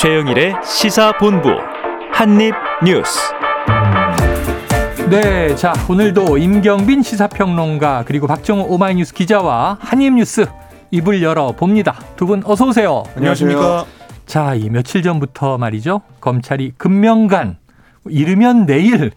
최영일의 시사본부 한입뉴스. 네, 자 오늘도 임경빈 시사평론가 그리고 박정호 오마이뉴스 기자와 한입뉴스 입을 열어 봅니다. 두 분 어서 오세요. 안녕하십니까. 자, 이 며칠 전부터 말이죠. 검찰이 금명간 이르면 내일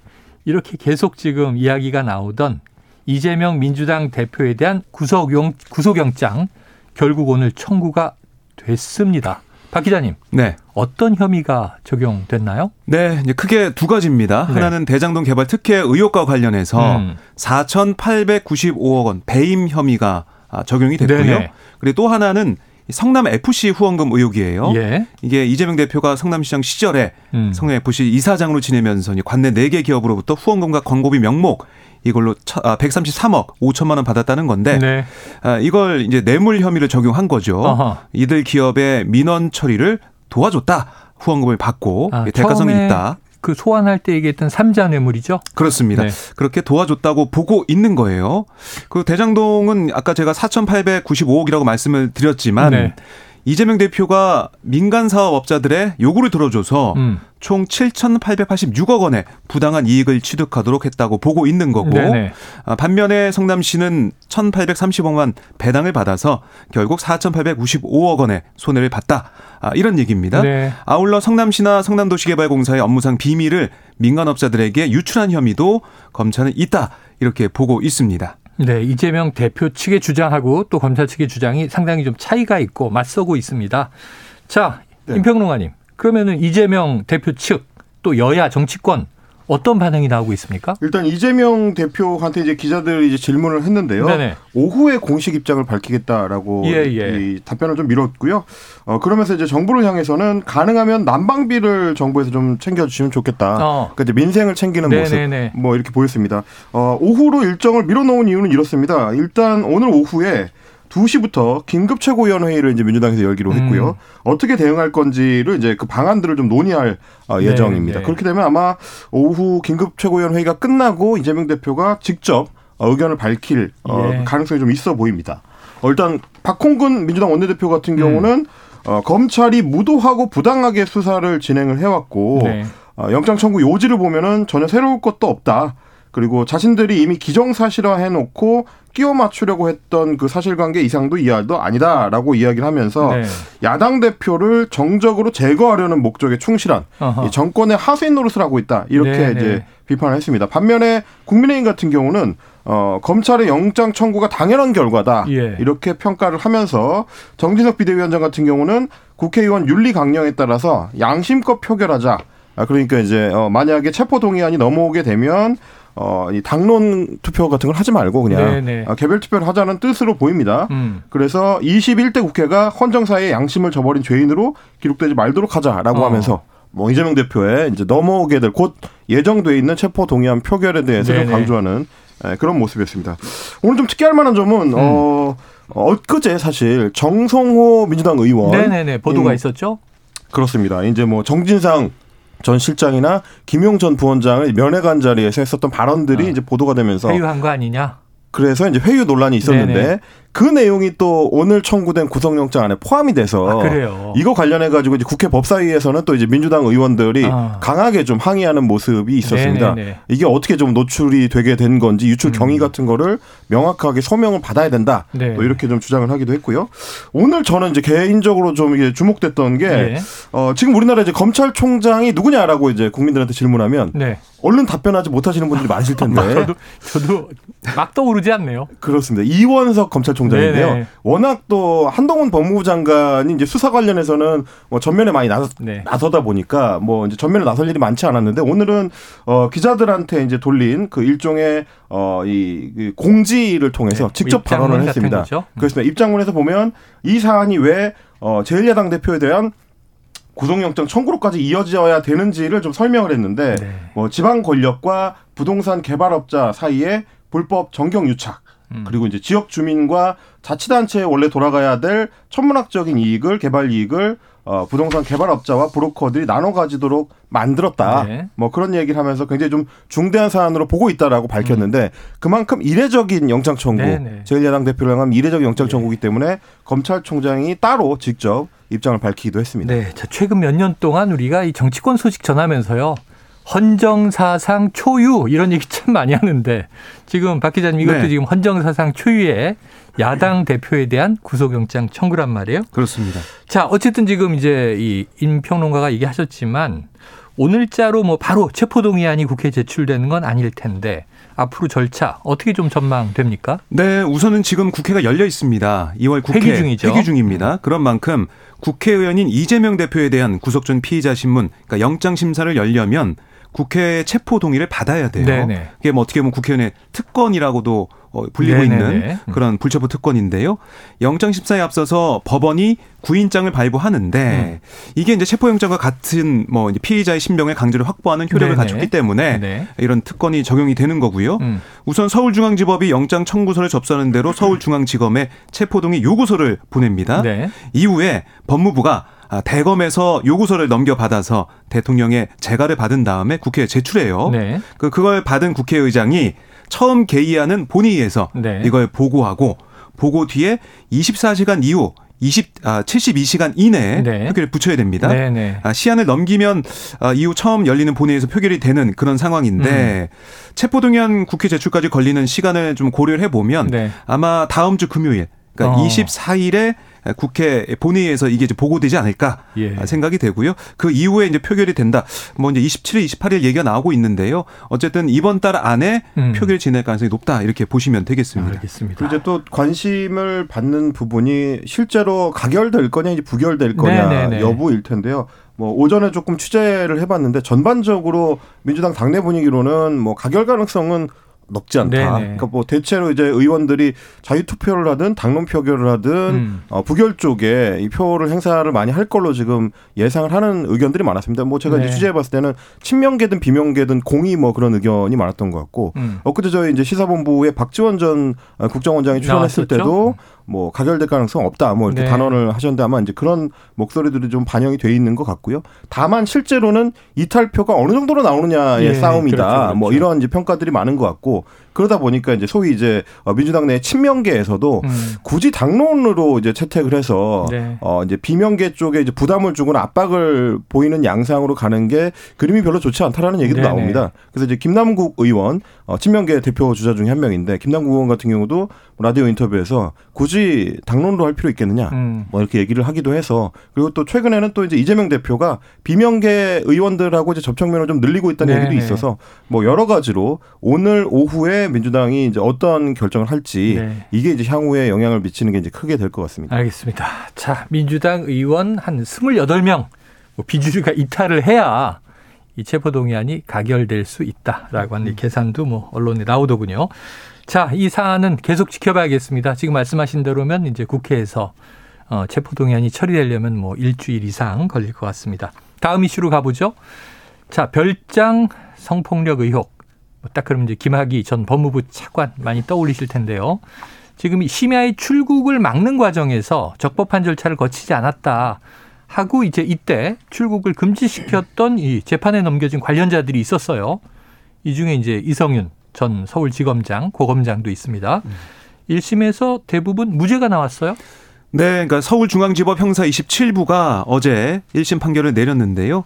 이렇게 계속 지금 이야기가 나오던 이재명 민주당 대표에 대한 구속영, 구속영장 결국 오늘 청구가 됐습니다. 박 기자님. 네. 어떤 혐의가 적용됐나요? 네, 이제 크게 두 가지입니다. 네. 하나는 대장동 개발 특혜 의혹과 관련해서 음. 4,895억 원 배임 혐의가 아, 적용이 됐고요. 네네. 그리고 또 하나는 성남 FC 후원금 의혹이에요. 예. 이게 이재명 대표가 성남시장 시절에 음. 성남 FC 이사장으로 지내면서 이 관내 4개 기업으로부터 후원금과 광고비 명목 이걸로 처- 아, 133억 5천만 원 받았다는 건데 네. 아, 이걸 이제 뇌물 혐의를 적용한 거죠. 어허. 이들 기업의 민원 처리를 도와줬다. 후원금을 받고 아, 대가성이 처음에 있다. 그 소환할 때 얘기했던 삼자 뇌물이죠? 그렇습니다. 네. 그렇게 도와줬다고 보고 있는 거예요. 그 대장동은 아까 제가 4,895억이라고 말씀을 드렸지만 네. 이재명 대표가 민간 사업업자들의 요구를 들어줘서 음. 총 7,886억 원의 부당한 이익을 취득하도록 했다고 보고 있는 거고 네네. 아, 반면에 성남시는 1,830억만 배당을 받아서 결국 4,895억 원의 손해를 봤다. 아, 이런 얘기입니다. 네. 아울러 성남시나 성남도시개발공사의 업무상 비밀을 민간업자들에게 유출한 혐의도 검찰은 있다. 이렇게 보고 있습니다. 네, 이재명 대표 측의 주장하고 또 검찰 측의 주장이 상당히 좀 차이가 있고 맞서고 있습니다. 자, 네. 임평롱아님. 그러면은 이재명 대표 측 또 여야 정치권 어떤 반응이 나오고 있습니까? 일단 이재명 대표한테 이제 기자들이 이제 질문을 했는데요. 네네. 오후에 공식 입장을 밝히겠다라고 예, 예. 이 답변을 좀 미뤘고요. 어, 그러면서 이제 정부를 향해서는 가능하면 난방비를 정부에서 좀 챙겨주시면 좋겠다. 어. 그러니까 이제 민생을 챙기는 네네네. 모습, 뭐 이렇게 보였습니다. 어, 오후로 일정을 밀어놓은 이유는 이렇습니다. 일단 오늘 오후에 2시부터 긴급 최고위원 회의를 이제 민주당에서 열기로 음. 했고요. 어떻게 대응할 건지를 이제 그 방안들을 좀 논의할 어, 네, 예정입니다. 네. 그렇게 되면 아마 오후 긴급 최고위원 회의가 끝나고 이재명 대표가 직접 어, 의견을 밝힐 어, 예. 가능성이 좀 있어 보입니다. 어, 일단 박홍근 민주당 원내대표 같은 경우는 음. 어, 검찰이 무도하고 부당하게 수사를 진행을 해왔고 네. 어, 영장 청구 요지를 보면은 전혀 새로울 것도 없다. 그리고 자신들이 이미 기정사실화 해놓고 끼워 맞추려고 했던 그 사실관계 이상도 이하도 아니다라고 이야기를 하면서 네. 야당 대표를 정적으로 제거하려는 목적에 충실한. 이 정권의 하수인 노릇을 하고 있다 이렇게 네, 이제 네. 비판을 했습니다. 반면에 국민의힘 같은 경우는 어, 검찰의 영장 청구가 당연한 결과다 예. 이렇게 평가를 하면서 정진석 비대위원장 같은 경우는 국회의원 윤리 강령에 따라서 양심껏 표결하자. 아, 그러니까 이제 어, 만약에 체포 동의안이 넘어오게 되면 어, 이 당론 투표 같은 걸 하지 말고 그냥 네, 네. 아, 개별 투표를 하자는 뜻으로 보입니다. 음. 그래서 21대 국회가 헌정사의 양심을 저버린 죄인으로 기록되지 말도록 하자라고 어. 하면서 뭐 이재명 대표의 이제 넘어오게 될 곧 예정돼 있는 체포 동의안 표결에 대해서 네네. 좀 강조하는 예, 그런 모습이었습니다. 오늘 좀 특이할 만한 점은 어 엊그제 사실 정성호 민주당 의원 네네네. 보도가 음, 있었죠? 그렇습니다. 이제 뭐 정진상 전 실장이나 김용 전 부원장을 면회관 자리에서 했었던 발언들이 아. 이제 보도가 되면서 회유한 거 아니냐? 그래서 이제 회유 논란이 있었는데 네네. 그 내용이 또 오늘 청구된 구속영장 안에 포함이 돼서 아, 그래요? 이거 관련해 가지고 이제 국회 법사위에서는 또 이제 민주당 의원들이 아. 강하게 좀 항의하는 모습이 있었습니다. 네네네. 이게 어떻게 좀 노출이 되게 된 건지 유출 경위 같은 거를 명확하게 소명을 받아야 된다. 네. 또 이렇게 좀 주장을 하기도 했고요. 오늘 저는 이제 개인적으로 좀 이게 주목됐던 게 네. 어, 지금 우리나라 이제 검찰총장이 누구냐라고 이제 국민들한테 질문하면 네. 얼른 답변하지 못하시는 분들이 많으실 텐데 저도 저도 막 떠오르지 않네요. 그렇습니다. 이원석 검찰총 장인데요. 네네. 워낙 또 한동훈 법무부 장관이 이제 수사 관련해서는 뭐 전면에 많이 나서, 네. 나서다 보니까 뭐 이제 전면에 나설 일이 많지 않았는데 오늘은 어 기자들한테 이제 돌린 그 일종의 어이 그 공지를 통해서 네, 직접 입장문 발언을 했습니다. 음. 그렇습니다. 입장문에서 보면 이 사안이 왜 어, 제1야당 대표에 대한 구속영장 청구로까지 이어져야 되는지를 좀 설명을 했는데 네. 뭐 지방 권력과 부동산 개발업자 사이에 불법 정경 유착 음. 그리고 이제 지역 주민과 자치단체에 원래 돌아가야 될 천문학적인 이익을 개발 이익을 어, 부동산 개발업자와 브로커들이 나눠 가지도록 만들었다. 네. 뭐 그런 얘기를 하면서 굉장히 좀 중대한 사안으로 보고 있다라고 밝혔는데 그만큼 이례적인 영장 청구, 네, 네. 제1야당 대표를 향한 이례적인 영장 청구이기 때문에 검찰총장이 따로 직접 입장을 밝히기도 했습니다. 네. 자, 최근 몇 년 동안 우리가 이 정치권 소식 전하면서요. 헌정사상 초유 이런 얘기 참 많이 하는데 지금 박 기자님 이것도 네. 지금 헌정사상 초유의 야당 대표에 대한 구속영장 청구란 말이에요. 그렇습니다. 자, 어쨌든 지금 이제 이 임평론가가 얘기하셨지만 오늘자로 뭐 바로 체포동의안이 국회에 제출되는 건 아닐 텐데 앞으로 절차 어떻게 좀 전망됩니까? 네, 우선은 지금 국회가 열려 있습니다. 2월 국회 회기 중이죠. 회기 중입니다. 그런 만큼 국회의원인 이재명 대표에 대한 구속 전 피의자 신문, 그러니까 영장 심사를 열려면 국회 체포 동의를 받아야 돼요. 네네. 그게 뭐 어떻게 보면 국회의원의 특권이라고도 어, 불리고 네네네. 있는 그런 불체포 특권인데요. 영장 심사에 앞서서 법원이 구인장을 발부하는데 이게 이제 체포영장과 같은 뭐 이제 피의자의 신병의 강제를 확보하는 효력을 네네. 갖췄기 때문에 네. 이런 특권이 적용이 되는 거고요. 음. 우선 서울중앙지법이 영장 청구서를 접수하는 대로 서울중앙지검에 체포동의 요구서를 보냅니다. 네. 이후에 법무부가 아, 대검에서 요구서를 넘겨받아서 대통령의 재가를 받은 다음에 국회에 제출해요. 네. 그 그걸 받은 국회의장이 처음 개의하는 본회의에서 네. 이걸 보고하고 보고 뒤에 24시간 이후 20, 아, 72시간 이내에 네. 표결을 붙여야 됩니다. 네, 네. 아, 시한을 넘기면 아, 이후 처음 열리는 본회의에서 표결이 되는 그런 상황인데 음. 체포동의안 국회 제출까지 걸리는 시간을 좀 고려를 해보면 네. 아마 다음 주 금요일 그러니까 어. 24일에 국회 본회의에서 이게 이제 보고되지 않을까 예. 생각이 되고요. 그 이후에 이제 표결이 된다. 뭐 이제 27일, 28일 얘기가 나오고 있는데요. 어쨌든 이번 달 안에 음. 표결 진행 가능성이 높다 이렇게 보시면 되겠습니다. 알겠습니다. 그리고 이제 또 관심을 받는 부분이 실제로 가결될 거냐 이제 부결될 거냐 네네네. 여부일 텐데요. 뭐 오전에 조금 취재를 해봤는데 전반적으로 민주당 당내 분위기로는 뭐 가결 가능성은 높지 않다. 네네. 그러니까 뭐 대체로 이제 의원들이 자유 투표를 하든 당론 표결을 하든 음. 어, 부결 쪽에 이 표를 행사를 많이 할 걸로 지금 예상을 하는 의견들이 많았습니다. 뭐 제가 네. 이제 취재해 봤을 때는 친명계든 비명계든 공이 뭐 그런 의견이 많았던 것 같고 음. 엊그제 저희 이제 시사본부에 박지원 전 어, 국정원장이 출연했을 나왔었죠? 때도 뭐 가결될 가능성 없다 뭐 이렇게 네. 단언을 하셨는데 아마 이제 그런 목소리들이 좀 반영이 돼 있는 것 같고요. 다만 실제로는 이탈표가 어느 정도로 나오느냐의 예, 싸움이다. 그렇죠, 그렇죠. 뭐 이런 이제 평가들이 많은 것 같고 그러다 보니까 이제 소위 이제 어, 민주당 내 친명계에서도 음. 굳이 당론으로 이제 채택을 해서 네. 어 이제 비명계 쪽에 이제 부담을 주거나 압박을 보이는 양상으로 가는 게 그림이 별로 좋지 않다라는 얘기도 네네. 나옵니다. 그래서 이제 김남국 의원 어 친명계 대표 주자 중에 한 명인데 김남국 의원 같은 경우도 라디오 인터뷰에서 굳이 당론으로 할 필요 있겠느냐 음. 뭐 이렇게 얘기를 하기도 해서 그리고 또 최근에는 또 이제 이재명 대표가 비명계 의원들하고 이제 접촉면을 좀 늘리고 있다는 네네. 얘기도 있어서 뭐 여러 가지로 오늘 오후에 민주당이 이제 어떤 결정을 할지 네. 이게 이제 향후에 영향을 미치는 게 이제 크게 될 것 같습니다. 알겠습니다. 자, 민주당 의원 한 28명 뭐 비주류가 이탈을 해야 이 체포동의안이 가결될 수 있다라고 하는 이 계산도 뭐 언론에 나오더군요. 자, 이 사안은 계속 지켜봐야겠습니다. 지금 말씀하신 대로면 이제 국회에서 어, 체포동의안이 처리되려면 뭐 일주일 이상 걸릴 것 같습니다. 다음 이슈로 가보죠. 자, 별장 성폭력 의혹. 뭐딱 그러면 이제 김학의 전 법무부 차관 많이 떠올리실 텐데요. 지금 이 심야의 출국을 막는 과정에서 적법한 절차를 거치지 않았다 하고 이제 이때 출국을 금지시켰던 이 재판에 넘겨진 관련자들이 있었어요. 이 중에 이제 이성윤 전 서울지검장, 고검장도 있습니다. 1심에서 대부분 무죄가 나왔어요. 네, 그러니까 서울중앙지법 형사 27부가 어제 1심 판결을 내렸는데요.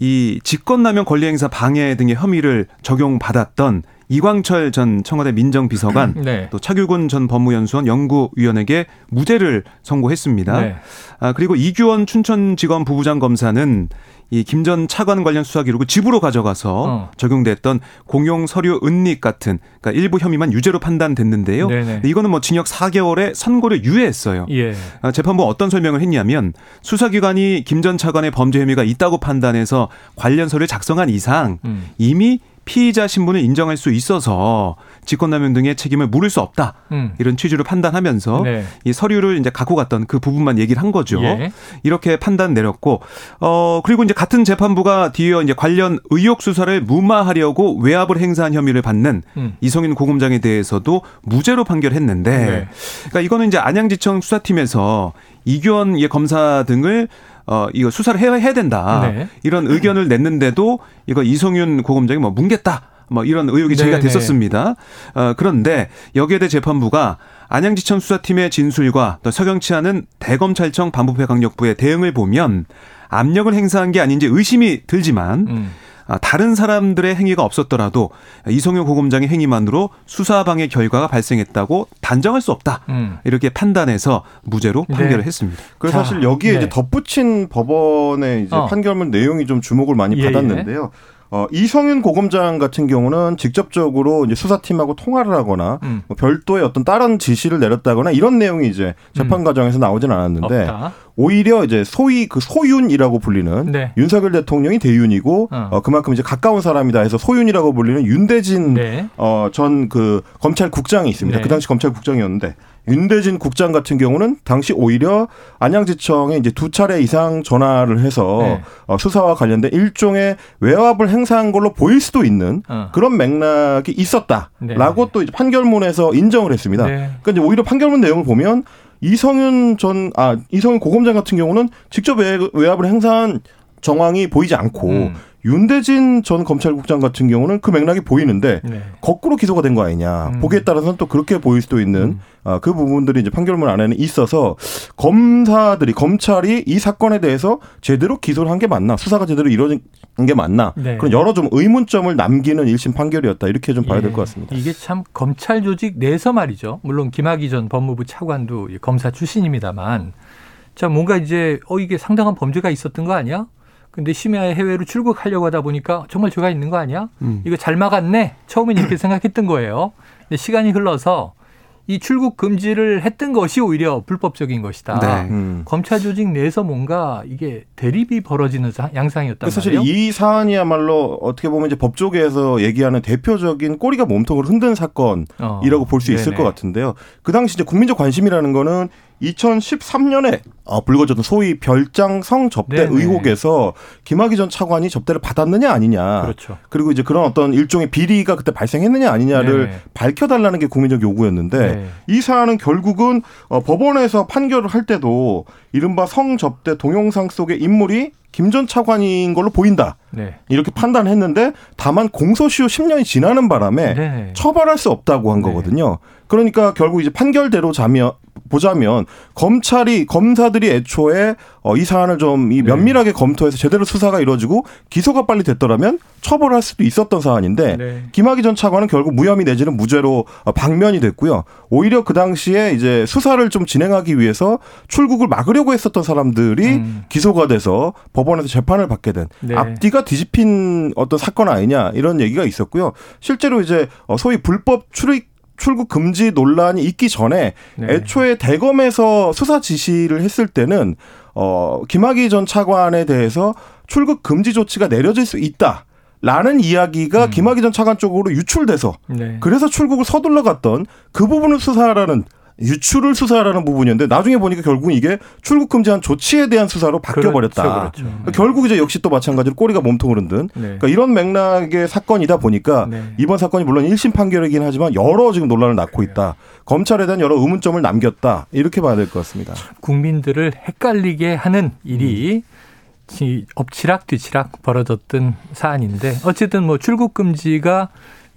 이 직권남용 권리행사 방해 등의 혐의를 적용받았던 이광철 전 청와대 민정비서관 네. 또 차규근 전 법무연수원 연구위원에게 무죄를 선고했습니다. 네. 아, 그리고 이규원 춘천지검 부부장 검사는 이 김 전 차관 관련 수사 기록을 집으로 가져가서 어. 적용됐던 공용 서류 은닉 같은 그러니까 일부 혐의만 유죄로 판단됐는데요. 네네. 이거는 뭐 징역 4개월에 선고를 유예했어요. 예. 아, 재판부 어떤 설명을 했냐면 수사기관이 김 전 차관의 범죄 혐의가 있다고 판단해서 관련 서류를 작성한 이상 음. 이미 피의자 신분을 인정할 수 있어서 직권남용 등의 책임을 물을 수 없다. 음. 이런 취지로 판단하면서 네. 이 서류를 이제 갖고 갔던 그 부분만 얘기를 한 거죠. 예. 이렇게 판단 내렸고 어 그리고 이제 같은 재판부가 뒤에 이제 관련 의혹 수사를 무마하려고 외압을 행사한 혐의를 받는 음. 이성윤 고검장에 대해서도 무죄로 판결했는데 네. 그러니까 이거는 이제 안양지청 수사팀에서 이규원 예 검사 등을 어 이거 수사를 해야, 해야 된다 네. 이런 의견을 냈는데도 이거 이성윤 고검장이 뭐 뭉갰다 뭐 이런 의혹이 제기가 네네. 됐었습니다. 어 그런데 여기에 대해 재판부가 안양지청 수사팀의 진술과 또 서경치하는 대검찰청 반부패 강력부의 대응을 보면 압력을 행사한 게 아닌지 의심이 들지만 음. 아, 다른 사람들의 행위가 없었더라도 이성효 고검장의 행위만으로 수사방해 결과가 발생했다고 단정할 수 없다. 음. 이렇게 판단해서 무죄로 네. 판결을 했습니다. 그 자, 사실 여기에 네. 이제 덧붙인 법원의 이제 어. 판결문 내용이 좀 주목을 많이 예, 받았는데요. 어, 이성윤 고검장 같은 경우는 직접적으로 이제 수사팀하고 통화를 하거나 음. 뭐 별도의 어떤 다른 지시를 내렸다거나 이런 내용이 이제 재판 과정에서 나오진 않았는데 음. 없다. 오히려 이제 소위 그 소윤이라고 불리는 네. 윤석열 대통령이 대윤이고 어. 어. 그만큼 이제 가까운 사람이다 해서 소윤이라고 불리는 윤대진 네. 어, 전 그 검찰국장이 있습니다. 네. 그 당시 검찰국장이었는데 윤대진 국장 같은 경우는 당시 오히려 안양지청에 이제 두 차례 이상 전화를 해서 네. 어, 수사와 관련된 일종의 외압을 행사한 걸로 보일 수도 있는 어. 그런 맥락이 있었다라고 네. 또 이제 판결문에서 인정을 했습니다. 네. 그러니까 이제 오히려 판결문 내용을 보면 이성윤 전, 아, 이성윤 고검장 같은 경우는 직접 외, 외압을 행사한 정황이 보이지 않고 음. 윤대진 전 검찰국장 같은 경우는 그 맥락이 보이는데 네. 거꾸로 기소가 된 거 아니냐. 음. 보기에 따라서는 또 그렇게 보일 수도 있는 아, 그 부분들이 이제 판결문 안에는 있어서 검사들이 검찰이 이 사건에 대해서 제대로 기소를 한 게 맞나 수사가 제대로 이루어진 게 맞나 네. 그런 여러 좀 의문점을 남기는 1심 판결이었다 이렇게 좀 봐야 될 예. 것 같습니다. 이게 참 검찰 조직 내에서 말이죠. 물론 김학의 전 법무부 차관도 검사 출신입니다만, 자 뭔가 이제 어 이게 상당한 범죄가 있었던 거 아니야? 근데 심야에 해외로 출국하려고 하다 보니까 정말 죄가 있는 거 아니야? 음. 이거 잘 막았네. 처음엔 이렇게 생각했던 거예요. 근데 시간이 흘러서 이 출국 금지를 했던 것이 오히려 불법적인 것이다. 네. 음. 검찰 조직 내에서 뭔가 이게 대립이 벌어지는 사- 양상이었단 사실 말이에요. 이 사안이야말로 어떻게 보면 이제 법조계에서 얘기하는 대표적인 꼬리가 몸통을 흔든 사건이라고 어, 볼수 있을. 것 같은데요. 그 당시 이제 국민적 관심이라는 거는 2013년에 어, 불거졌던 소위 별장 성 접대 네네. 의혹에서 김학의 전 차관이 접대를 받았느냐 아니냐. 그렇죠. 그리고 이제 그런 어떤 일종의 비리가 그때 발생했느냐 아니냐를 네네. 밝혀달라는 게 국민적 요구였는데 네. 이 사안은 결국은 어, 법원에서 판결을 할 때도 이른바 성접대 동영상 속의 인물이 김 전 차관인 걸로 보인다. 네. 이렇게 판단했는데 다만 공소시효 10년이 지나는 바람에 네. 처벌할 수 없다고 한 네. 거거든요. 그러니까 결국 이제 판결대로 자면 보자면 검찰이 검사들이 애초에 어, 이 사안을 좀이 네. 면밀하게 검토해서 제대로 수사가 이루어지고 기소가 빨리 됐더라면 처벌할 수도 있었던 사안인데 네. 김학의 전 차관은 결국 무혐의 내지는 무죄로 어, 방면이 됐고요. 오히려 그 당시에 이제 수사를 좀 진행하기 위해서 출국을 막으려고 했었던 사람들이 음. 기소가 돼서 법원에서 재판을 받게 된 네. 앞뒤가 뒤집힌 어떤 사건 아니냐 이런 얘기가 있었고요. 실제로 이제 어, 소위 불법 출입 출국 금지 논란이 있기 전에 네. 애초에 대검에서 수사 지시를 했을 때는 어 김학의 전 차관에 대해서 출국 금지 조치가 내려질 수 있다. 라는 이야기가 음. 김학의 전 차관 쪽으로 유출돼서 네. 그래서 출국을 서둘러 갔던 그 부분을 수사하라는 유출을 수사하라는 부분이었는데 나중에 보니까 결국은 이게 출국 금지한 조치에 대한 수사로 바뀌어 버렸다. 그렇죠. 그렇죠. 결국 이제 역시 또 마찬가지로 꼬리가 몸통을 흔든 네. 그러니까 이런 맥락의 사건이다 보니까 네. 이번 사건이 물론 1심 판결이긴 하지만 여러 지금 논란을 낳고 있다. 검찰에 대한 여러 의문점을 남겼다. 이렇게 봐야 될 것 같습니다. 국민들을 헷갈리게 하는 일이 이 엎치락 뒤치락 벌어졌던 사안인데 어쨌든 뭐 출국 금지가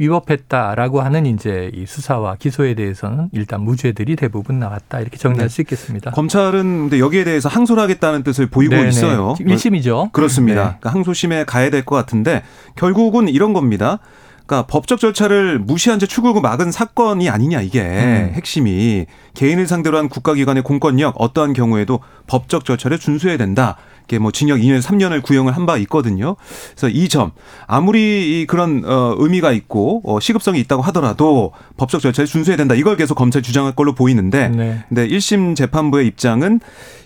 위법했다라고 하는 이제 이 수사와 기소에 대해서는 일단 무죄들이 대부분 나왔다 이렇게 정리할 네. 수 있겠습니다. 검찰은 근데 여기에 대해서 항소를 하겠다는 뜻을 보이고 네네. 있어요. 지금 1심이죠. 그렇습니다. 네. 그러니까 항소심에 가야 될 것 같은데 결국은 이런 겁니다. 그러니까 법적 절차를 무시한 채 출국을 막은 사건이 아니냐 이게 음. 핵심이 개인을 상대로 한 국가기관의 공권력 어떠한 경우에도 법적 절차를 준수해야 된다. 이게 뭐 징역 2년 3년을 구형을 한 바 있거든요. 그래서 이 점 아무리 이 그런 어 의미가 있고 어 시급성이 있다고 하더라도 법적 절차를 준수해야 된다. 이걸 계속 검찰 주장할 걸로 보이는데 네. 근데 1심 재판부의 입장은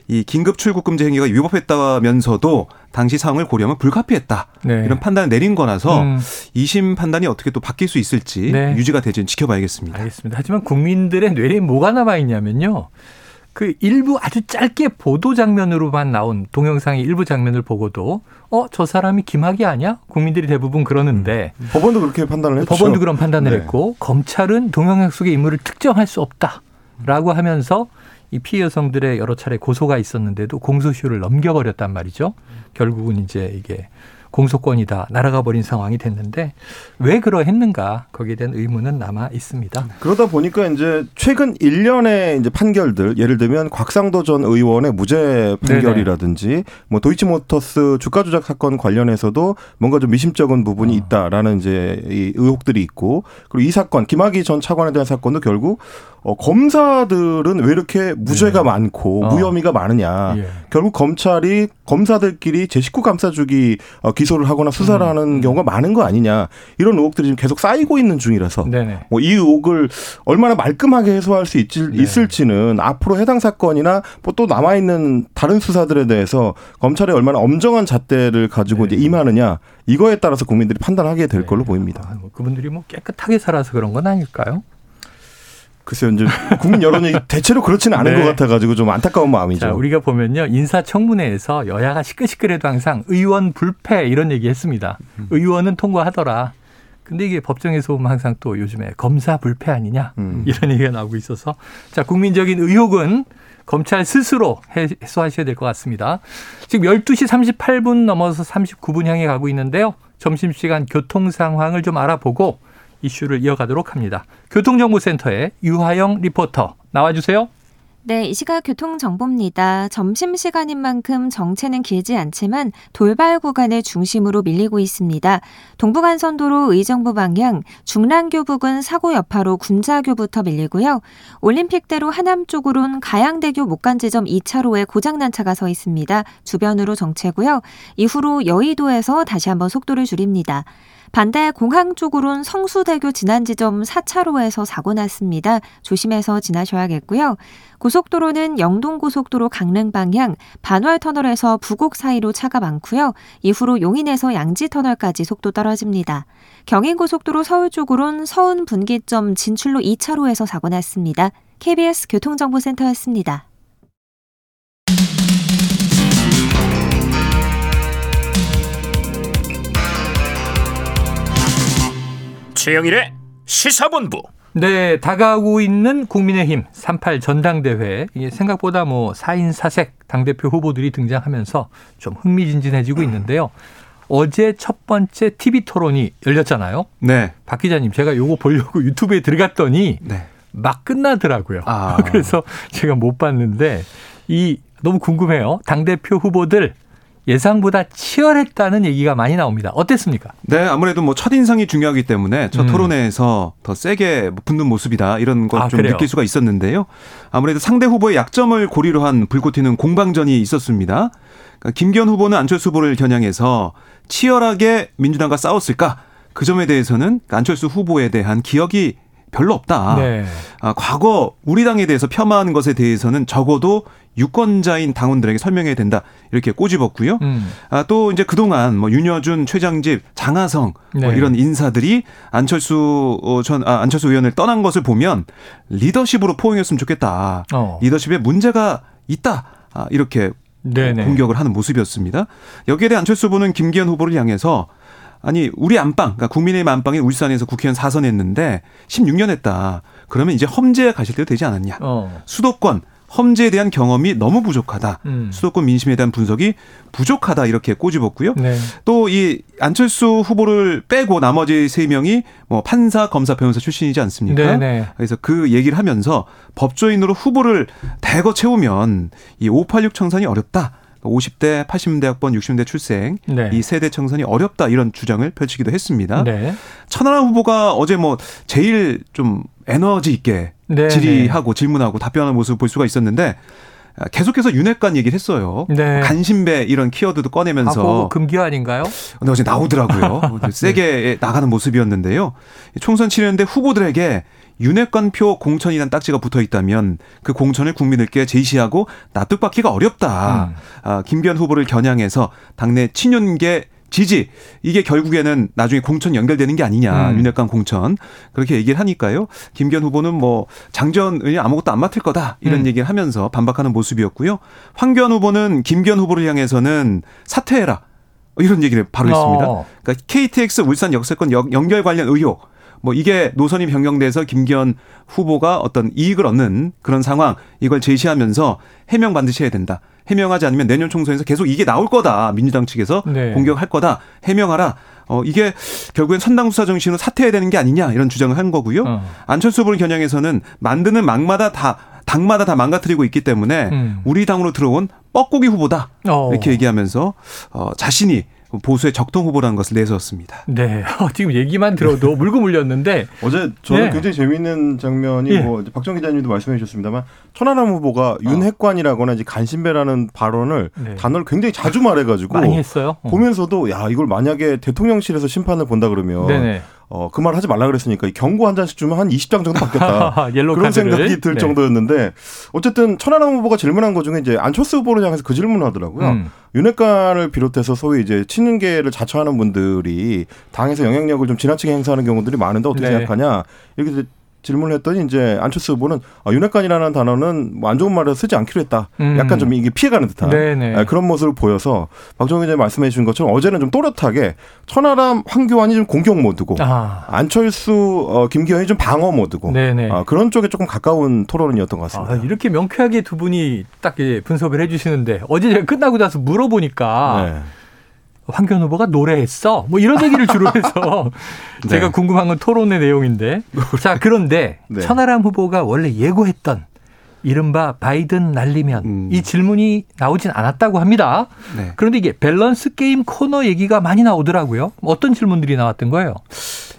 이 긴급 출국 금지 행위가 위법했다면서도 당시 상황을 고려하면 불가피했다. 네. 이런 판단을 내린 거라서 음, 2심 판단이 어떻게 또 바뀔 수 있을지 네. 유지가 될지는 지켜봐야겠습니다. 알겠습니다. 하지만 국민들의 뇌리에 뭐가 남아 있냐면요. 그 일부 아주 짧게 보도 장면으로만 나온 동영상의 일부 장면을 보고도 어 저 사람이 김학이 아니야? 국민들이 대부분 그러는데 법원도 그렇게 판단을 했죠. 법원도 그런 판단을 네. 했고 검찰은 동영상 속의 인물을 특정할 수 없다라고 하면서 이 피해 여성들의 여러 차례 고소가 있었는데도 공소시효를 넘겨버렸단 말이죠. 결국은 이제 이게 공소권이 다 날아가 버린 상황이 됐는데 왜 그러했는가 거기에 대한 의문은 남아 있습니다. 그러다 보니까 이제 최근 1년의 이제 판결들 예를 들면 곽상도 전 의원의 무죄 판결이라든지 뭐 도이치모터스 주가 조작 사건 관련해서도 뭔가 좀 미심쩍은 부분이 어. 있다라는 이제 이 의혹들이 있고 그리고 이 사건 김학의 전 차관에 대한 사건도 결국 어, 검사들은 왜 이렇게 무죄가 네. 많고 어. 무혐의가 많으냐. 예. 결국 검찰이 검사들끼리 제 식구 감싸주기 어, 기소를 하거나 수사를 음. 하는 경우가 많은 거 아니냐. 이런 의혹들이 지금 계속 쌓이고 있는 중이라서. 뭐 이 의혹을 얼마나 말끔하게 해소할 수 있지, 네. 있을지는 앞으로 해당 사건이나 뭐 또 남아 있는 다른 수사들에 대해서 검찰이 얼마나 엄정한 잣대를 가지고 네. 이제 임하느냐 이거에 따라서 국민들이 판단하게 될 네. 걸로 보입니다. 아, 뭐 그분들이 뭐 깨끗하게 살아서 그런 건 아닐까요? 글쎄요, 이제 국민 여론이 대체로 그렇지는 않은 네. 것 같아가지고 좀 안타까운 마음이죠. 자, 우리가 보면요. 인사청문회에서 여야가 시끌시끌해도 항상 의원 불패 이런 얘기 했습니다. 음. 의원은 통과하더라. 근데 이게 법정에서 보면 항상 또 요즘에 검사 불패 아니냐 음. 이런 얘기가 나오고 있어서 자 국민적인 의혹은 검찰 스스로 해- 해소하셔야 될 것 같습니다. 지금 12시 38분 넘어서 39분 향해 가고 있는데요. 점심시간 교통 상황을 좀 알아보고 이슈를 이어가도록 합니다. 교통정보센터의 유하영 리포터 나와주세요. 네, 이 시각 교통정보입니다. 점심시간인 만큼 정체는 길지 않지만 돌발 구간을 중심으로 밀리고 있습니다. 동부간선도로 의정부 방향 중랑교 부근 사고 여파로 군자교부터 밀리고요. 올림픽대로 하남 쪽으론 가양대교 목간 지점 2차로에 고장난 차가 서 있습니다. 주변으로 정체고요. 이후로 여의도에서 다시 한번 속도를 줄입니다. 반대 공항 쪽으론 성수대교 지난 지점 4차로에서 사고 났습니다. 조심해서 지나셔야겠고요. 고속도로는 영동고속도로 강릉 방향 반월터널에서 부곡 사이로 차가 많고요. 이후로 용인에서 양지터널까지 속도 떨어집니다. 경인고속도로 서울 쪽으론 서운 분기점 진출로 2차로에서 사고 났습니다. KBS 교통정보센터였습니다. 최영일의 시사본부. 네, 다가오고 있는 국민의힘 38 전당대회. 이게 생각보다 뭐 4인 4색 당대표 후보들이 등장하면서 좀 흥미진진해지고 있는데요. 어제 첫 번째 TV 토론이 열렸잖아요. 네. 박 기자님, 제가 요거 보려고 유튜브에 들어갔더니 네. 막 끝나더라고요. 아. 그래서 제가 못 봤는데 이 너무 궁금해요. 당대표 후보들 예상보다 치열했다는 얘기가 많이 나옵니다. 어땠습니까? 네, 아무래도 뭐 첫인상이 중요하기 때문에 첫 음. 토론회에서 더 세게 붙는 모습이다 이런 걸 아, 좀? 느낄 수가 있었는데요. 아무래도 상대 후보의 약점을 고리로 한 불꽃 튀는 공방전이 있었습니다. 그러니까 김기현 후보는 안철수 후보를 겨냥해서 치열하게 민주당과 싸웠을까? 그 점에 대해서는 안철수 후보에 대한 기억이 별로 없다. 네. 아, 과거 우리 당에 대해서 폄하한 것에 대해서는 적어도 유권자인 당원들에게 설명해야 된다. 이렇게 꼬집었고요. 음. 아, 또 이제 그동안 뭐 윤여준, 최장집, 장하성 뭐 네. 이런 인사들이 안철수 어, 전 아, 안철수 의원을 떠난 것을 보면 리더십으로 포용했으면 좋겠다. 어. 리더십에 문제가 있다. 아, 이렇게 네네. 공격을 하는 모습이었습니다. 여기에 대해 안철수 후보는 김기현 후보를 향해서 아니 우리 안방, 그러니까 국민의힘 안방이 울산에서 국회의원 사선했는데 16년 했다. 그러면 이제 험지에 가실 때도 되지 않았냐. 어. 수도권 험지에 대한 경험이 너무 부족하다. 음. 수도권 민심에 대한 분석이 부족하다 이렇게 꼬집었고요. 네. 또이 안철수 후보를 빼고 나머지 세 명이 뭐 판사, 검사, 변호사 출신이지 않습니까? 네네. 그래서 그 얘기를 하면서 법조인으로 후보를 대거 채우면 이 586 청산이 어렵다. 50대, 80대 학번, 60대 출생 네. 이 세대 청산이 어렵다 이런 주장을 펼치기도 했습니다. 네. 천하람 후보가 어제 뭐 제일 좀 에너지 있게 네, 질의하고 질문하고 답변하는 모습을 볼 수가 있었는데 아, 계속해서 윤핵관 얘기를 했어요. 네. 간신배 이런 키워드도 아, 꺼내면서 그거 금기 아닌가요? 근데 어제 나오더라고요. 세게 나가는 모습이었는데요. 총선 치르는데 후보들에게 윤핵관 표 공천이란 딱지가 붙어 있다면 그 공천을 국민들께 제시하고 납득받기가 어렵다. 음. 아, 김기현 후보를 겨냥해서 당내 친윤계 지지 이게 결국에는 나중에 공천 연결되는 게 아니냐 음. 윤핵관 공천 그렇게 얘기를 하니까요 김기현 후보는 뭐 장전 의원 아무것도 안 맡을 거다 이런 음. 얘기를 하면서 반박하는 모습이었고요 황교안 후보는 김기현 후보를 향해서는 사퇴해라 이런 얘기를 바로 했습니다. 어. 그러니까 KTX 울산 역세권 연- 연결 관련 의혹 뭐 이게 노선이 변경돼서 김기현 후보가 어떤 이익을 얻는 그런 상황 이걸 제시하면서 해명 반드시 해야 된다. 해명하지 않으면 내년 총선에서 계속 이게 나올 거다. 민주당 측에서 네. 공격할 거다. 해명하라. 어 이게 결국엔 선당 수사 정신으로 사퇴해야 되는 게 아니냐 이런 주장을 한 거고요. 어. 안철수 후보를 겨냥해서는 만드는 막마다 다 당마다 다 망가뜨리고 있기 때문에 음. 우리 당으로 들어온 뻐꾸기 후보다 어. 이렇게 얘기하면서 어, 자신이 보수의 적통 후보라는 것을 내세웠습니다. 네. 지금 얘기만 들어도 물고 물렸는데 어제 저는 네. 굉장히 재미있는 장면이 예. 뭐 박정 기자님도 말씀해 주셨습니다만 천하람 후보가 윤핵관이라거나 이제 간신배라는 발언을 네. 단어를 굉장히 자주 말해가지고 많이 했어요. 어. 보면서도 야 이걸 만약에 대통령실에서 심판을 본다 그러면 네네. 어, 그 말 하지 말라 그랬으니까 이 경고 한 장씩 주면 한 20장 정도 받겠다. 옐로우 그런 카드를. 생각이 들 네. 정도였는데 어쨌든 천하람 후보가 질문한 것 중에 이제 안철수 후보를 향해서 그 질문을 하더라고요. 음. 윤핵관을 비롯해서 소위 이제 친윤계를 자처하는 분들이 당에서 영향력을 좀 지나치게 행사하는 경우들이 많은데 어떻게 네. 생각하냐 이렇게 질문을 했더니 이제 안철수 후보는 아, 윤핵관이라는 단어는 뭐 안 좋은 말을 쓰지 않기로 했다. 음. 약간 좀 이게 피해가는 듯한 네네. 아, 그런 모습을 보여서 박정희 기자 말씀해 주신 것처럼 어제는 좀 또렷하게 천하람 황교안이 좀 공격 모드고 아. 안철수 어, 김기현이 좀 방어 모드고. 아, 그런 쪽에 조금 가까운 토론이었던 것 같습니다. 아, 이렇게 명쾌하게 두 분이 딱 예, 분석을 해주시는데 어제 제가 끝나고 나서 물어보니까 네. 황교안 후보가 노래했어 뭐 이런 얘기를 주로 해서 네. 제가 궁금한 건 토론의 내용인데 자 그런데 네. 천하람 후보가 원래 예고했던 이른바 바이든 날리면 음. 이 질문이 나오진 않았다고 합니다. 네. 그런데 이게 밸런스 게임 코너 얘기가 많이 나오더라고요. 어떤 질문들이 나왔던 거예요?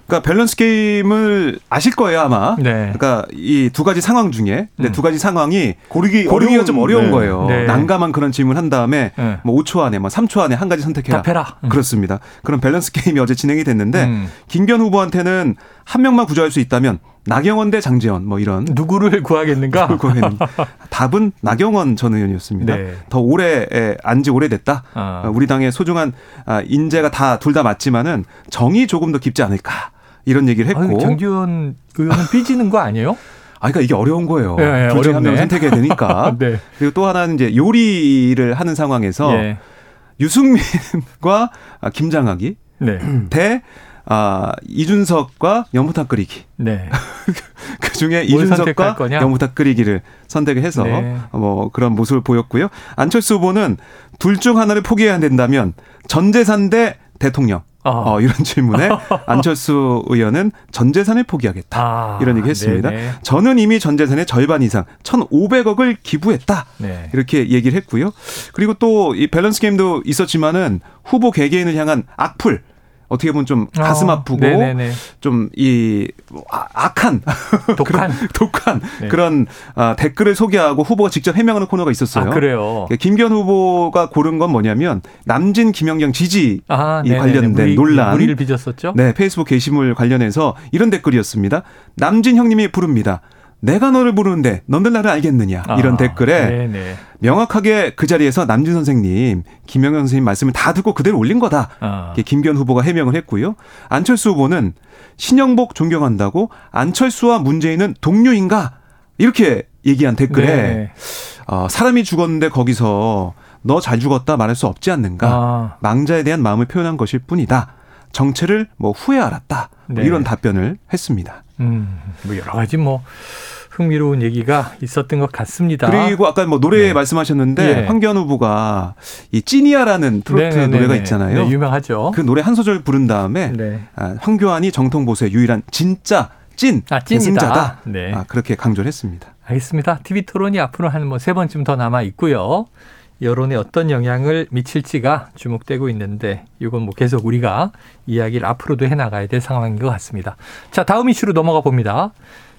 그러니까 밸런스 게임을 아실 거예요 아마. 네. 그러니까 이 두 가지 상황 중에 음. 두 가지 상황이 고르기 고르기가 좀 어려운 네. 거예요. 네. 난감한 그런 질문 한 다음에 네. 뭐 5초 안에 뭐 3초 안에 한 가지 선택해라. 답해라. 음. 그렇습니다. 그런 밸런스 게임이 어제 진행이 됐는데 음. 김기현 후보한테는 한 명만 구조할 수 있다면 나경원 대 장재원 뭐 이런 누구를 구하겠는가? 그거는 답은 나경원 전 의원이었습니다. 네. 더 오래 안지 오래됐다. 아. 어, 우리 당의 소중한 아, 인재가 다 둘 다 맞지만은 정이 조금 더 깊지 않을까 이런 얘기를 했고. 아유, 장지원 의원은 삐지는 거 아니에요? 아, 그러니까 이게 어려운 거예요. 예, 예, 둘 중에 한. 명을 선택해야 되니까. 네. 그리고 또 하나는 이제 요리를 하는 상황에서 예. 유승민과 아, 김장하기 네. 대 아, 이준석과 연무탕 끓이기. 네. 그 중에 이준석과? 연무탕 끓이기를 선택을 해서 네. 뭐 그런 모습을 보였고요. 안철수 후보는 둘 중 하나를 포기해야 된다면 전 재산 대 대통령. 아. 어, 이런 질문에 안철수 의원은 전 재산을 포기하겠다. 아, 이런 얘기 했습니다. 네네. 저는 이미 전 재산의 절반 이상 1,500억을 기부했다. 네. 이렇게 얘기를 했고요. 그리고 또 이 밸런스 게임도 있었지만은 후보 개개인을 향한 악플 어떻게 보면 좀 가슴 어, 아프고 네네네. 좀이 악한 독한. 독한 네. 그런 아, 댓글을 소개하고 후보가 직접 해명하는 코너가 있었어요. 아, 그래요. 김기현 후보가 고른 건 뭐냐면 남진 김영경 지지 아, 이. 관련된 무리, 논란. 무리를 빚었었죠? 네, 페이스북 게시물 관련해서 이런 댓글이었습니다. 남진 형님이 부릅니다. 내가 너를 부르는데 넌들 나를 알겠느냐 이런 아, 댓글에 네네. 명확하게 그 자리에서 남진 선생님, 김영경 선생님 말씀을 다 듣고 그대로 올린 거다. 아. 김기현 후보가 해명을 했고요. 안철수 후보는 신영복 존경한다고 안철수와 문재인은 동료인가 이렇게 얘기한 댓글에 네. 어, 사람이 죽었는데 거기서 너 잘 죽었다 말할 수 없지 않는가. 아. 망자에 대한 마음을 표현한 것일 뿐이다. 정체를 뭐 후에 알았다. 뭐 네. 이런 답변을 했습니다. 음, 뭐 여러 가지 뭐 흥미로운 얘기가 있었던 것 같습니다. 그리고 아까 뭐 노래 네. 말씀하셨는데 예. 황교안 후보가 이 찐이야라는 트로트 네네네네. 노래가 있잖아요. 네, 유명하죠. 그 노래 한 소절 부른 다음에 네. 아, 황교안이 정통 보수의 유일한 진짜 찐 아. 계승자다. 네. 아, 그렇게 강조를 했습니다. 알겠습니다. TV 토론이 앞으로 한 뭐 세 번쯤 더 남아 있고요. 여론에 어떤 영향을 미칠지가 주목되고 있는데 이건 뭐 계속 우리가 이야기를 앞으로도 해 나가야 될 상황인 것 같습니다. 자 다음 이슈로 넘어가 봅니다.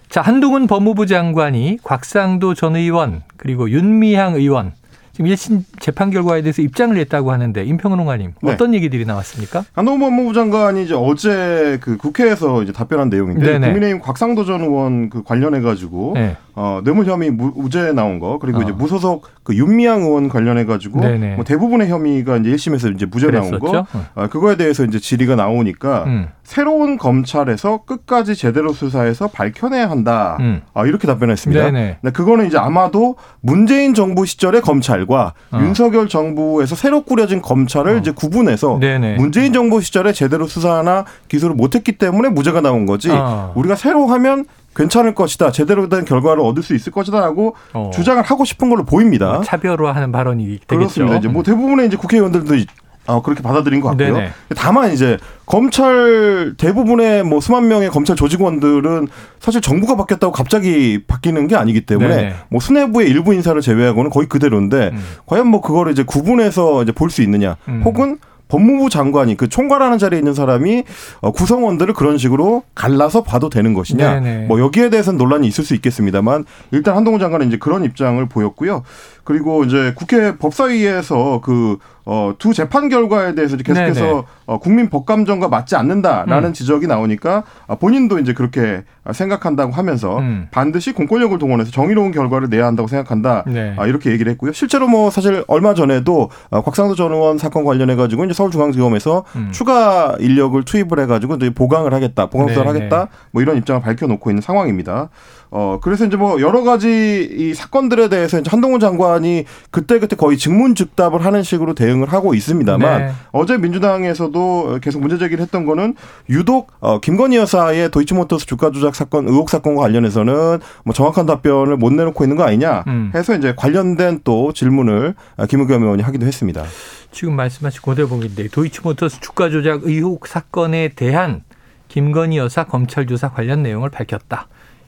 자 한동훈 법무부 장관이 곽상도 전 의원 그리고 윤미향 의원 지금 1심 재판 결과에 대해서 입장을 냈다고 하는데 임평은 홍아님 네. 어떤 얘기들이 나왔습니까? 한동훈 법무부 장관이 이제 어제 그 국회에서 이제 답변한 내용인데 네네. 국민의힘 곽상도 전 의원 그 관련해 가지고 네. 어, 뇌물 혐의 무, 무죄 나온 거 그리고 어. 이제 무소속 그 윤미향 의원 관련해 가지고. 뭐 대부분의 혐의가 이제 1심에서 이제 무죄 나온 거? 어. 아, 그거에 대해서 이제 질의가 나오니까 음. 새로운 검찰에서 끝까지 제대로 수사해서 밝혀내야 한다. 음. 아, 이렇게 답변했습니다. 네네. 근데 그거는 이제 아마도 문재인 정부 시절의 검찰과 어. 윤석열 정부에서 새로 꾸려진 검찰을 이제 구분해서 네네. 문재인 정부 시절에 제대로 수사나 기소를 못했기 때문에 무죄가 나온 거지. 어. 우리가 새로 하면 괜찮을 것이다. 제대로 된 결과를 얻을 수 있을 것이다라고 어. 주장을 하고 싶은 걸로 보입니다. 뭐 차별화하는 발언이 되겠죠. 그렇습니다. 이제 뭐 대부분의 이제 국회의원들도 이- 어, 그렇게 받아들인 것 같고요. 네네. 다만 이제 검찰 대부분의 뭐 수만 명의 검찰 조직원들은 사실 정부가 바뀌었다고 갑자기 바뀌는 게 아니기 때문에 네네. 뭐 수뇌부의 일부 인사를 제외하고는 거의 그대로인데 음. 과연 뭐 그거를 이제 구분해서 이제 볼 수 있느냐 음. 혹은 법무부 장관이 그 총괄하는 자리에 있는 사람이 어, 구성원들을 그런 식으로 갈라서 봐도 되는 것이냐. 네네. 뭐 여기에 대해서는 논란이 있을 수 있겠습니다만 일단 한동훈 장관은 이제 그런 입장을 보였고요. 그리고 이제 국회 법사위에서 그 어, 두 재판 결과에 대해서 계속해서 네네. 어, 국민 법감정과 맞지 않는다라는 음. 지적이 나오니까 아, 본인도 이제 그렇게 생각한다고 하면서 음. 반드시 공권력을 동원해서 정의로운 결과를 내야 한다고 생각한다. 네. 아, 이렇게 얘기를 했고요. 실제로 뭐 사실 얼마 전에도 어, 곽상도 전 의원 사건 관련해 가지고 이제 서울중앙지검에서 음. 추가 인력을 투입을 해가지고 이제 보강을 하겠다, 보강 수사를 네, 하겠다, 뭐 이런 입장을 밝혀놓고 있는 상황입니다. 어 그래서 이제 뭐 여러 가지 이 사건들에 대해서 이제 한동훈 장관이 그때 그때 거의 직문즉답을 하는 식으로 대응을 하고 있습니다만 네. 어제 민주당에서도 계속 문제 제기를 했던 거는 유독 어, 김건희 여사의 도이치모터스 주가 조작 사건 의혹 사건과 관련해서는 뭐 정확한 답변을 못 내놓고 있는 거 아니냐 음. 해서 이제 관련된 또 질문을 아, 김의겸 의원이 하기도 했습니다. 지금 말씀하신 고대봉인데 도이치모터스 주가 조작 의혹 사건에 대한 김건희 여사 검찰 조사 관련 내용을 밝혔다.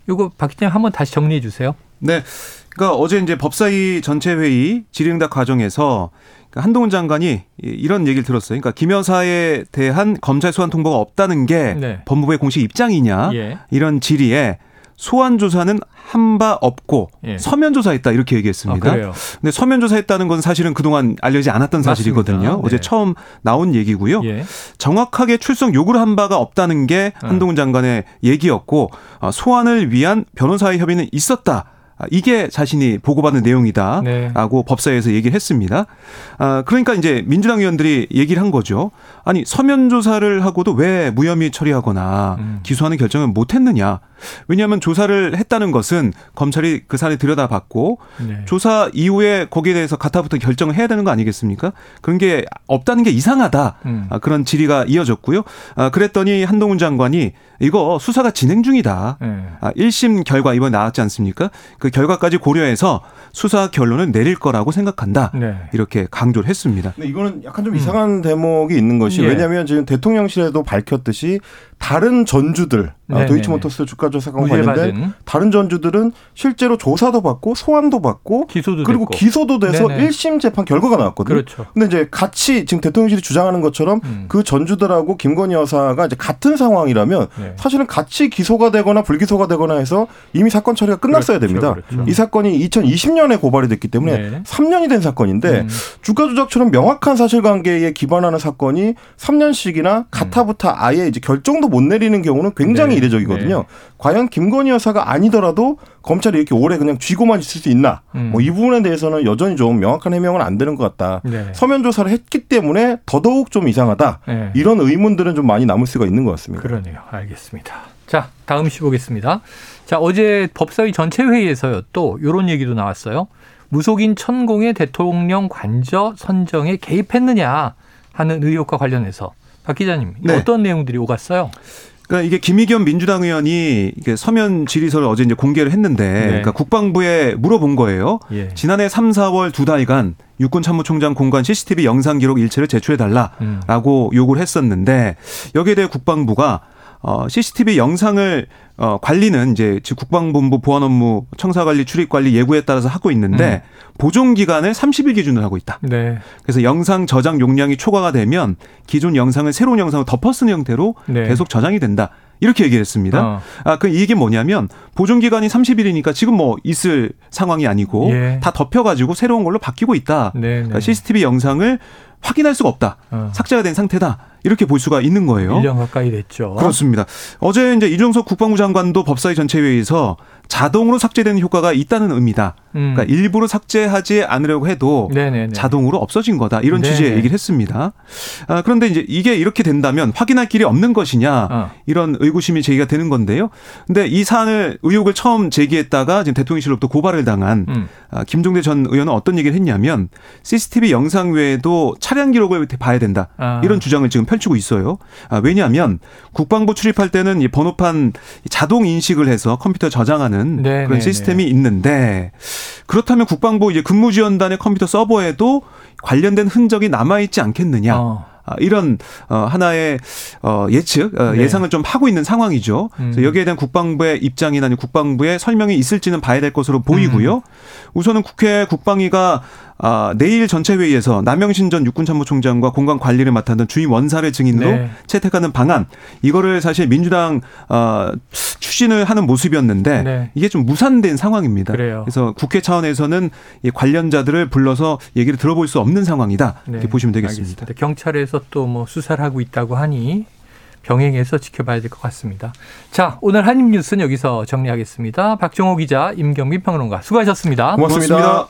이거 박 기자님 한번 다시 정리해 주세요. 네. 그러니까 어제 이제 법사위 전체 회의 질의응답 과정에서 그러니까 한동훈 장관이 이런 얘기를 들었어요. 그러니까 김 여사에 대한 검찰 소환 통보가 없다는 게 네. 법무부의 공식 입장이냐 예. 이런 질의에 소환 조사는 한바 없고 예. 서면 조사했다 이렇게 아, 얘기했습니다. 그래요. 근데 서면 조사했다는 건 사실은 그동안 알려지지 않았던 사실이거든요. 맞습니다. 어제 네. 처음 나온 얘기고요. 예. 정확하게 출석 요구를 한 바가 없다는 게 어. 한동훈 장관의 얘기였고 어, 소환을 위한 변호사의 협의는 있었다. 아, 이게 자신이 보고받은 내용이다. 네. 라고 법사위에서 얘기를 했습니다. 아, 그러니까 이제 민주당 의원들이 얘기를 한 거죠. 아니, 서면 조사를 하고도 왜 무혐의 처리하거나 음. 기소하는 결정을 못 했느냐. 왜냐하면 조사를 했다는 것은 검찰이 그 사안을 들여다봤고 네. 조사 이후에 거기에 대해서 가타부터 결정을 해야 되는 거 아니겠습니까? 그런 게 없다는 게 이상하다. 음. 아, 그런 질의가 이어졌고요. 아, 그랬더니 한동훈 장관이 이거 수사가 진행 중이다. 예. 아, 1심 결과 이번 나왔지 않습니까? 그 결과까지 고려해서 수사 결론을 내릴 거라고 생각한다. 네. 이렇게 강조를 했습니다. 근데 이거는 약간 좀 이상한 대목이 있는 것이 음. 예. 왜냐하면 지금 대통령실에도 밝혔듯이 다른 전주들 아, 네네네. 도이치모터스 주가 조 사건 무죄 관련된 받은 다른 전주들은 실제로 조사도 받고 소환도 받고 기소도 그리고 됐고. 기소도 돼서 네네. 일 1심 재판 결과가 나왔거든요. 그렇죠. 근데 이제 같이 지금 대통령실이 주장하는 것처럼 음. 그 전주들하고 김건희 여사가 이제 같은 상황이라면 네. 사실은 같이 기소가 되거나 불기소가 되거나 해서 이미 사건 처리가 끝났어야 그렇죠, 됩니다. 그렇죠. 이 사건이 2020년에 고발이 됐기 때문에 네. 3년이 된 사건인데 음. 주가 조작처럼 명확한 사실관계에 기반하는 사건이 3년씩이나 가타부타 아예 이제 결정도 못 내리는 경우는 굉장히 네. 이례적이거든요. 네. 과연 김건희 여사가 아니더라도 검찰이 이렇게 오래 그냥 쥐고만 있을 수 있나? 음. 뭐이 부분에 대해서는 여전히 좀 명확한 해명은 안 되는 것 같다. 네. 서면 조사를 했기 때문에 더더욱 좀 이상하다. 네. 이런 의문들은 좀 많이 남을 수가 있는 것 같습니다. 그러네요. 알겠습니다. 자, 다음 시 보겠습니다. 자, 어제 법사위 전체 회의에서요. 또 이런 얘기도 나왔어요. 무속인 천공의 대통령 관저 선정에 개입했느냐 하는 의혹과 관련해서 박 기자님 네. 어떤 내용들이 오갔어요? 그러니까 이게 김의겸 민주당 의원이 이게 서면 질의서를 어제 이제 공개를 했는데 네. 그러니까 국방부에 물어본 거예요. 예. 지난해 3, 4월 두 달간 육군 참모총장 공간 CCTV 영상 기록 일체를 제출해 음. 달라라고 요구를 했었는데 여기에 대해 국방부가 어 CCTV 영상을 어 관리는 이제 즉 국방본부 보안 업무 청사 관리 출입 관리 예고에 따라서 하고 있는데 보존 기간을 30일 기준으로 하고 있다. 네. 그래서 영상 저장 용량이 초과가 되면 기존 영상을 새로운 영상을 덮어 쓰는 형태로 네. 계속 저장이 된다. 이렇게 얘기를 했습니다. 어. 아, 그 이게 뭐냐면 보존 기간이 30일이니까 지금 뭐 있을 상황이 아니고 예. 다 덮여 가지고 새로운 걸로 바뀌고 있다. 네, 네. 그러니까 CCTV 영상을 확인할 수가 없다. 어. 삭제가 된 상태다. 이렇게 볼 수가 있는 거예요. 1년 가까이 됐죠. 그렇습니다. 어제 이제 이준석 국방부 장관도 법사위 전체회의에서 자동으로 삭제되는 효과가 있다는 의미다. 음. 그러니까 일부러 삭제하지 않으려고 해도 네네네. 자동으로 없어진 거다. 이런 네네. 취지의 얘기를 했습니다. 아, 그런데 이제 이게 이렇게 된다면 확인할 길이 없는 것이냐 어. 이런 의구심이 제기가 되는 건데요. 근데 이 사안을 의혹을 처음 제기했다가 지금 대통령실로부터 고발을 당한 음. 아, 김종대 전 의원은 어떤 얘기를 했냐면 CCTV 영상 외에도 차량 기록을 봐야 된다. 아. 이런 주장을 지금 펼치고 있어요. 아, 왜냐하면 국방부 출입할 때는 이 번호판 자동 인식을 해서 컴퓨터 저장하는 네, 그런 네, 시스템이 있는데 그렇다면 국방부 이제 근무지원단의 컴퓨터 서버에도 관련된 흔적이 남아 있지 않겠느냐. 어. 아, 이런 어, 하나의 어, 예측 어, 네. 예상을 좀 하고 있는 상황이죠. 그래서 음. 여기에 대한 국방부의 입장이나 국방부의 설명이 있을지는 봐야 될 것으로 음. 보이고요. 우선은 국회 국방위가 아, 내일 전체 회의에서 남영신 전 육군참모총장과 공간 관리를 맡았던 주임 원사를 증인으로 네. 채택하는 방안 이거를 사실 민주당 어, 추진을 하는 모습이었는데 네. 이게 좀 무산된 상황입니다. 그래요. 그래서 국회 차원에서는 이 관련자들을 불러서 얘기를 들어볼 수 없는 상황이다 이렇게 네, 보시면 되겠습니다. 알겠습니다. 경찰에서 또 뭐 수사를 하고 있다고 하니 병행해서 지켜봐야 될 것 같습니다. 자, 오늘 한입 뉴스는 여기서 정리하겠습니다. 박정호 기자, 임경민 평론가 수고하셨습니다. 고맙습니다. 고맙습니다.